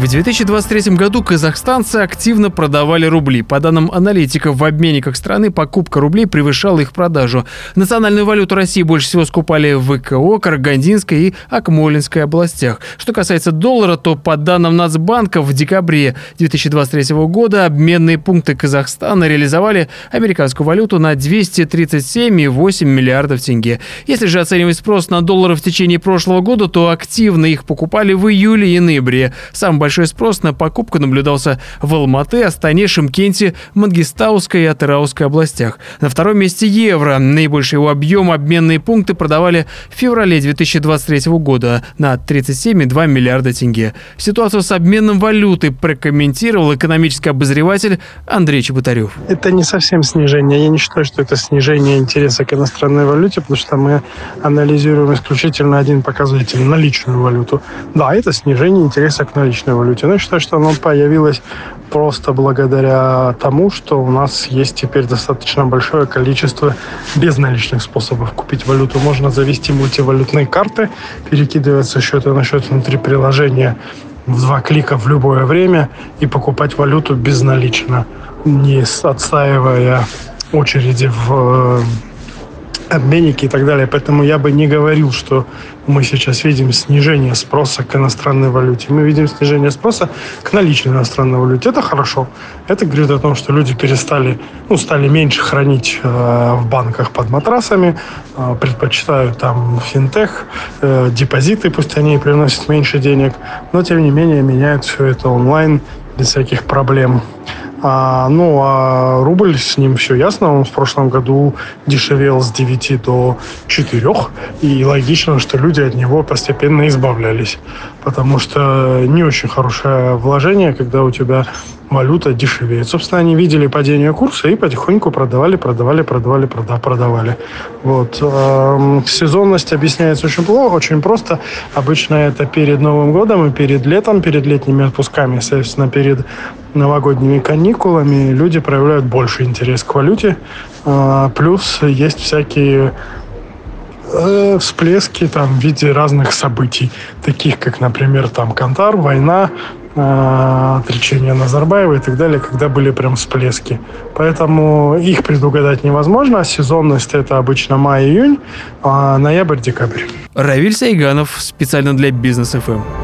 В 2023 году казахстанцы активно продавали рубли. По данным аналитиков, в обменниках страны покупка рублей превышала их продажу. Национальную валюту России больше всего скупали в ВКО, Карагандинской и Акмолинской областях. Что касается доллара, то по данным Нацбанка в декабре 2023 года обменные пункты Казахстана реализовали американскую валюту на 237,8 миллиардов тенге. Если же оценивать спрос на доллары в течение прошлого года, то активно их покупали в июле и ноябре. Сам большой большой спрос на покупку наблюдался в Алматы, Астане, Шимкенте, Мангистауской и Атырауской областях. На втором месте евро. Наибольший его объем обменные пункты продавали в феврале 2023 года на 37,2 миллиарда тенге. Ситуацию с обменом валюты прокомментировал экономический обозреватель Андрей Чеботарев. Это не совсем снижение. Я не считаю, что это снижение интереса к иностранной валюте, потому что мы анализируем исключительно один показатель – наличную валюту. Да, это снижение интереса к наличной валюте. Но я считаю, что оно появилось просто благодаря тому, что у нас есть теперь достаточно большое количество безналичных способов купить валюту. Можно завести мультивалютные карты, перекидывать со счета на счет внутри приложения в два клика в любое время и покупать валюту безналично, не отстаивая очереди в обменники и так далее. Поэтому я бы не говорил, что мы сейчас видим снижение спроса к иностранной валюте. Мы видим снижение спроса к наличной иностранной валюте. Это хорошо. Это говорит о том, что люди перестали, ну, стали меньше хранить э, в банках под матрасами, э, предпочитают там финтех, э, депозиты, пусть они приносят меньше денег, но тем не менее меняют все это онлайн без всяких проблем. А, ну, а рубль, с ним все ясно. Он в прошлом году дешевел с 9 до 4. И логично, что люди от него постепенно избавлялись. Потому что не очень хорошее вложение, когда у тебя валюта дешевеет. Собственно, они видели падение курса и потихоньку продавали, продавали, продавали, продавали. Вот. Сезонность объясняется очень плохо, очень просто. Обычно это перед Новым годом и перед летом, перед летними отпусками, соответственно, перед новогодними каникулами люди проявляют больше интерес к валюте. А, плюс есть всякие э, всплески там в виде разных событий, таких как, например, там Кантар, война, э, отречение Назарбаева и так далее, когда были прям всплески. Поэтому их предугадать невозможно. Сезонность это обычно май-июнь, а ноябрь-декабрь. Равиль Сайганов специально для Бизнес ФМ.